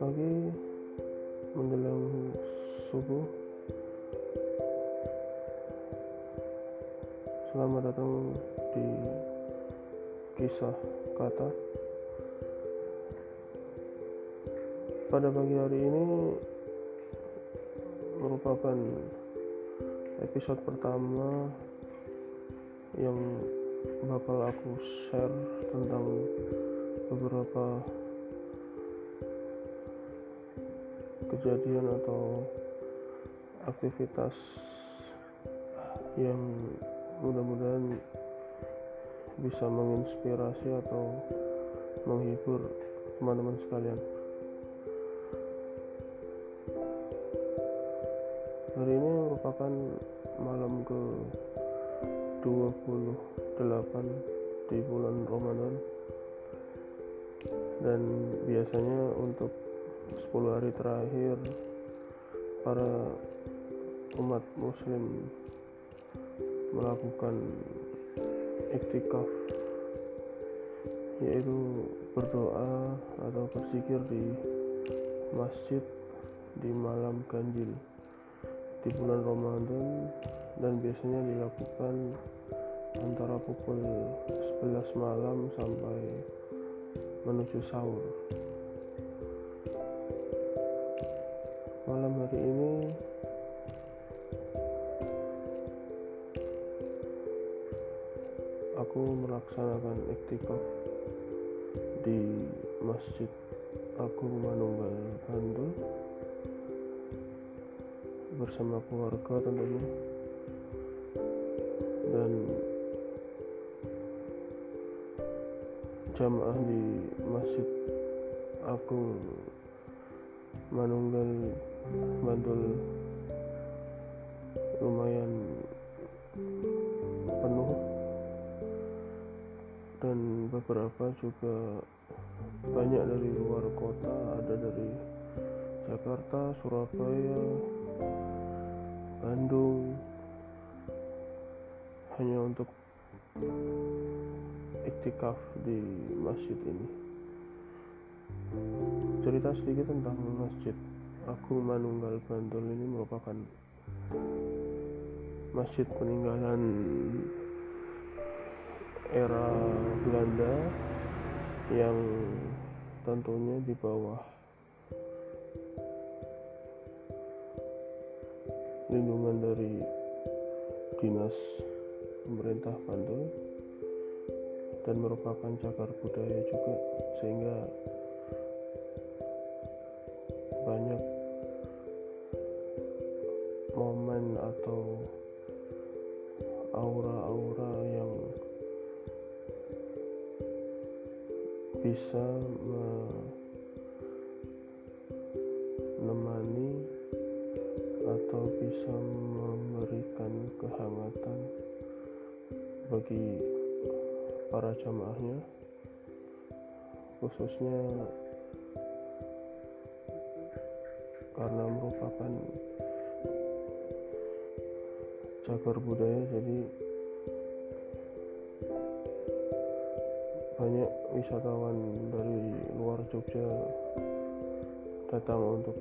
pagi. Menjelang subuh. Selamat datang di kisah kata. Pada pagi hari ini merupakan episode pertama yang bakal aku share tentang beberapa kejadian atau aktivitas yang mudah-mudahan bisa menginspirasi atau menghibur teman-teman sekalian. Hari ini merupakan malam ke 28 di bulan Ramadan dan biasanya untuk 10 hari terakhir para umat muslim melakukan iktikaf yaitu berdoa atau berzikir di masjid di malam ganjil di bulan Ramadan dan biasanya dilakukan antara pukul 11 malam sampai menuju sahur hari ini aku melaksanakan iktikaf di Masjid Agung Manunggal Bandung bersama keluarga tentunya. Dan jamaah di Masjid Agung Manunggal Bantul lumayan penuh. Dan beberapa juga banyak dari luar kota ada dari Jakarta, Surabaya, Bandung. Hanya untuk iktikaf di masjid ini cerita sedikit tentang masjid. Agung Manunggal Bantul ini merupakan masjid peninggalan era Belanda yang tentunya di bawah lindungan dari dinas pemerintah Bantul dan merupakan cagar budaya juga sehingga aura-aura yang bisa menemani atau bisa memberikan kehangatan bagi para jamaahnya khususnya karena merupakan cagar budaya jadi banyak wisatawan dari luar Jogja datang untuk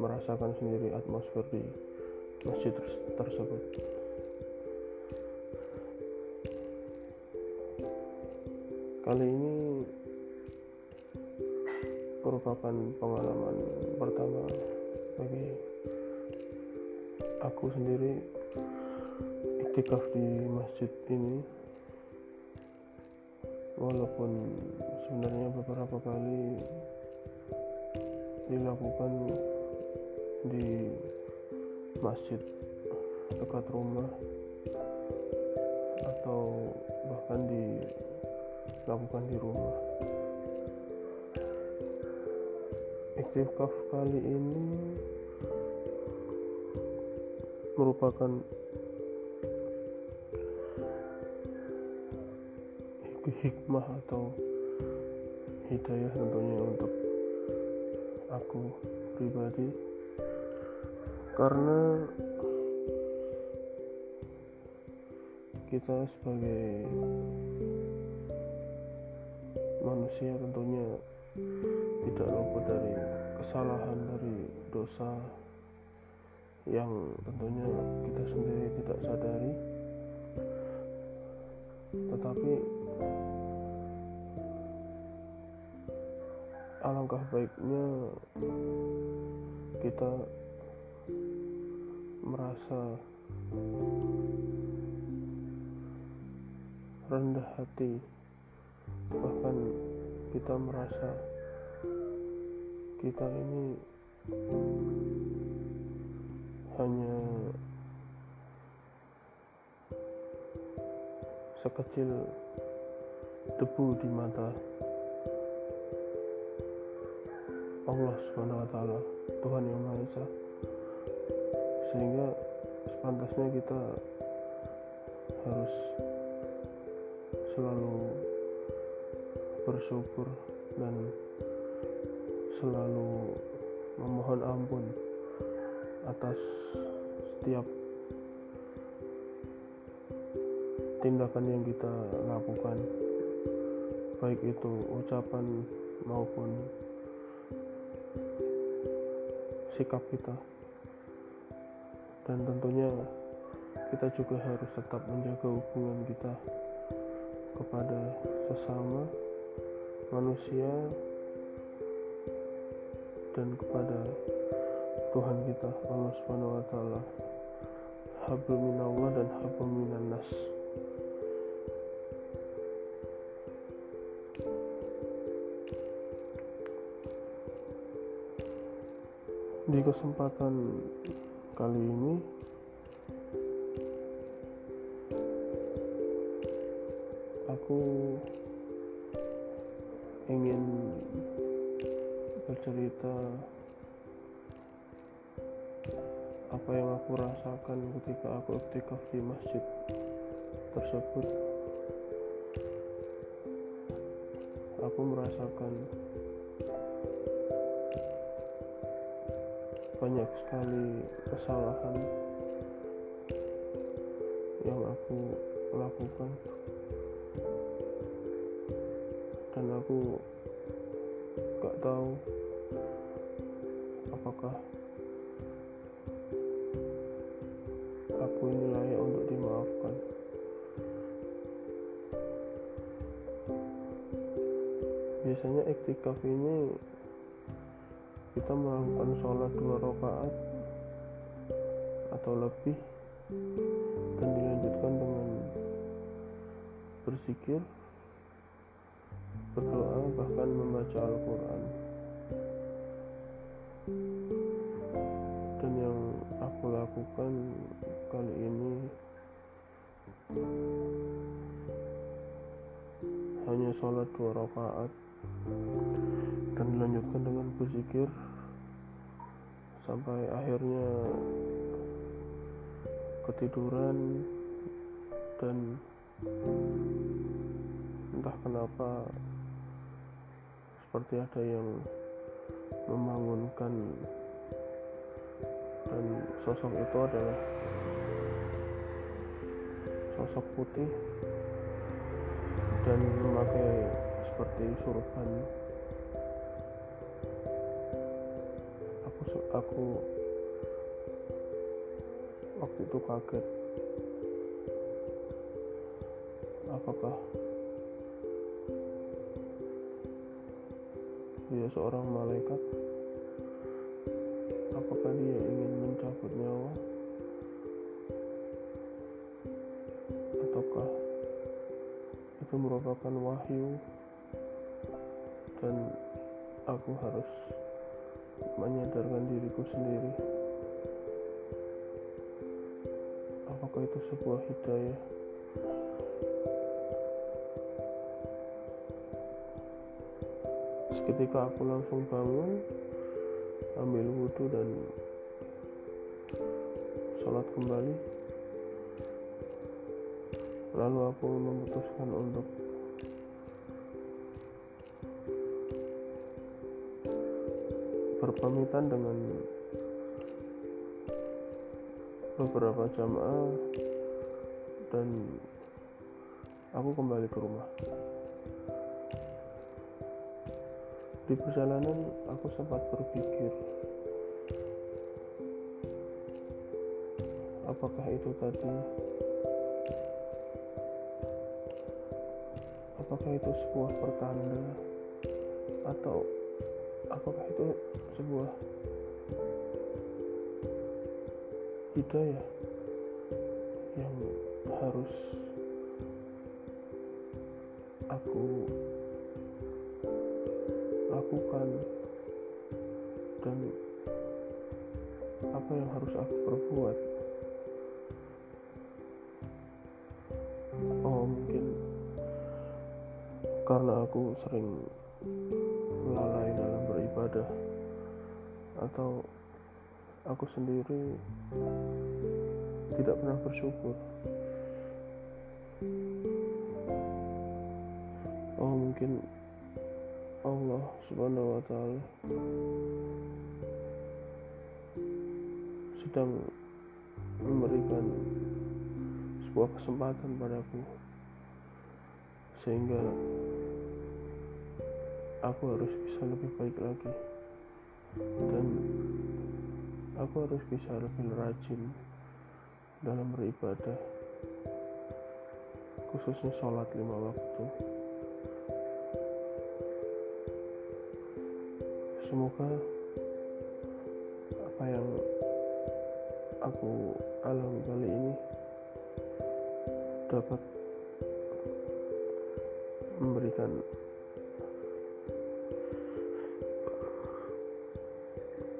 merasakan sendiri atmosfer di masjid tersebut. Kali ini merupakan pengalaman pertama bagi aku sendiri iktikaf di masjid ini. Walaupun sebenarnya beberapa kali dilakukan di masjid dekat rumah atau bahkan dilakukan di rumah. Iktikaf kali ini merupakan hikmah atau hidayah tentunya untuk aku pribadi. Karena kita sebagai manusia tentunya tidak luput dari kesalahan dari dosa yang tentunya kita sendiri tidak sadari. Tetapi alangkah baiknya kita merasa rendah hati. Bahkan kita merasa kita ini hanya sekecil debu di mata Allah Subhanahu wa taala, Tuhan yang Maha Esa. Sehingga sepantasnya kita harus selalu bersyukur dan selalu memohon ampun atas setiap tindakan yang kita lakukan baik itu ucapan maupun sikap kita. Dan tentunya kita juga harus tetap menjaga hubungan kita kepada sesama manusia dan kepada Tuhan kita Allah Subhanahu wa taala. Hablum minallah dan hablum minannas di kesempatan kali ini aku ingin bercerita apa yang aku rasakan ketika aku aktif di masjid tersebut. Aku merasakan banyak sekali kesalahan yang aku lakukan. Dan aku gak tahu apakah aku ini layak untuk dimaafkan. Biasanya iktikaf ini kita melakukan sholat dua rakaat atau lebih dan dilanjutkan dengan berzikir berdoa bahkan membaca Al-Quran. Dan yang aku lakukan kali ini hanya sholat dua rakaat dan dilanjutkan dengan berzikir sampai akhirnya ketiduran dan entah kenapa seperti ada yang membangunkan dan sosok itu adalah sosok putih dan memakai seperti surban aku waktu itu kaget. Apakah dia seorang malaikat? Apakah dia ingin mencabut nyawa? Ataukah itu merupakan wahyu? Dan aku harus menyadarkan diriku sendiri. Apakah itu sebuah hidayah? Seketika aku langsung bangun ambil wudhu dan sholat kembali. Lalu aku memutuskan untuk berpamitan dengan beberapa jamaah dan aku kembali ke rumah. Di perjalanan aku sempat berpikir apakah itu tadi? Apakah itu sebuah pertanda? Atau apakah itu sebuah hidayah yang harus aku lakukan dan apa yang harus aku perbuat. Oh mungkin karena aku sering lalai dalam beribadah atau aku sendiri tidak pernah bersyukur. Oh, mungkin Allah Subhanahu wa taala sedang memberikan sebuah kesempatan padaku sehingga aku harus bisa lebih baik lagi dan aku harus bisa lebih rajin dalam beribadah khususnya sholat lima waktu. Semoga apa yang aku alami kali ini dapat memberikan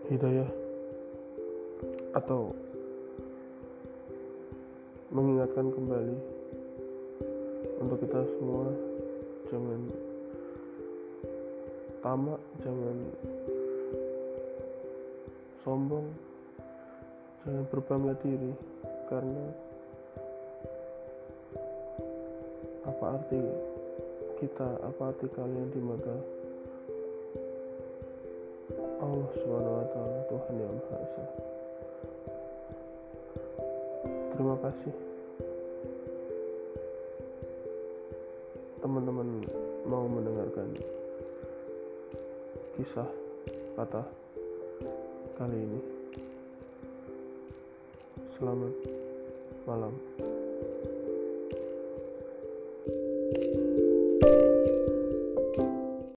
hidayah atau mengingatkan kembali untuk kita semua jangan tamak jangan sombong jangan berbangga diri karena apa arti kita apa arti kalian di mata Allah Subhanahu wa taala Tuhan yang Maha Esa. Terima kasih teman-teman mau mendengarkan kisah patah kali ini. Selamat malam.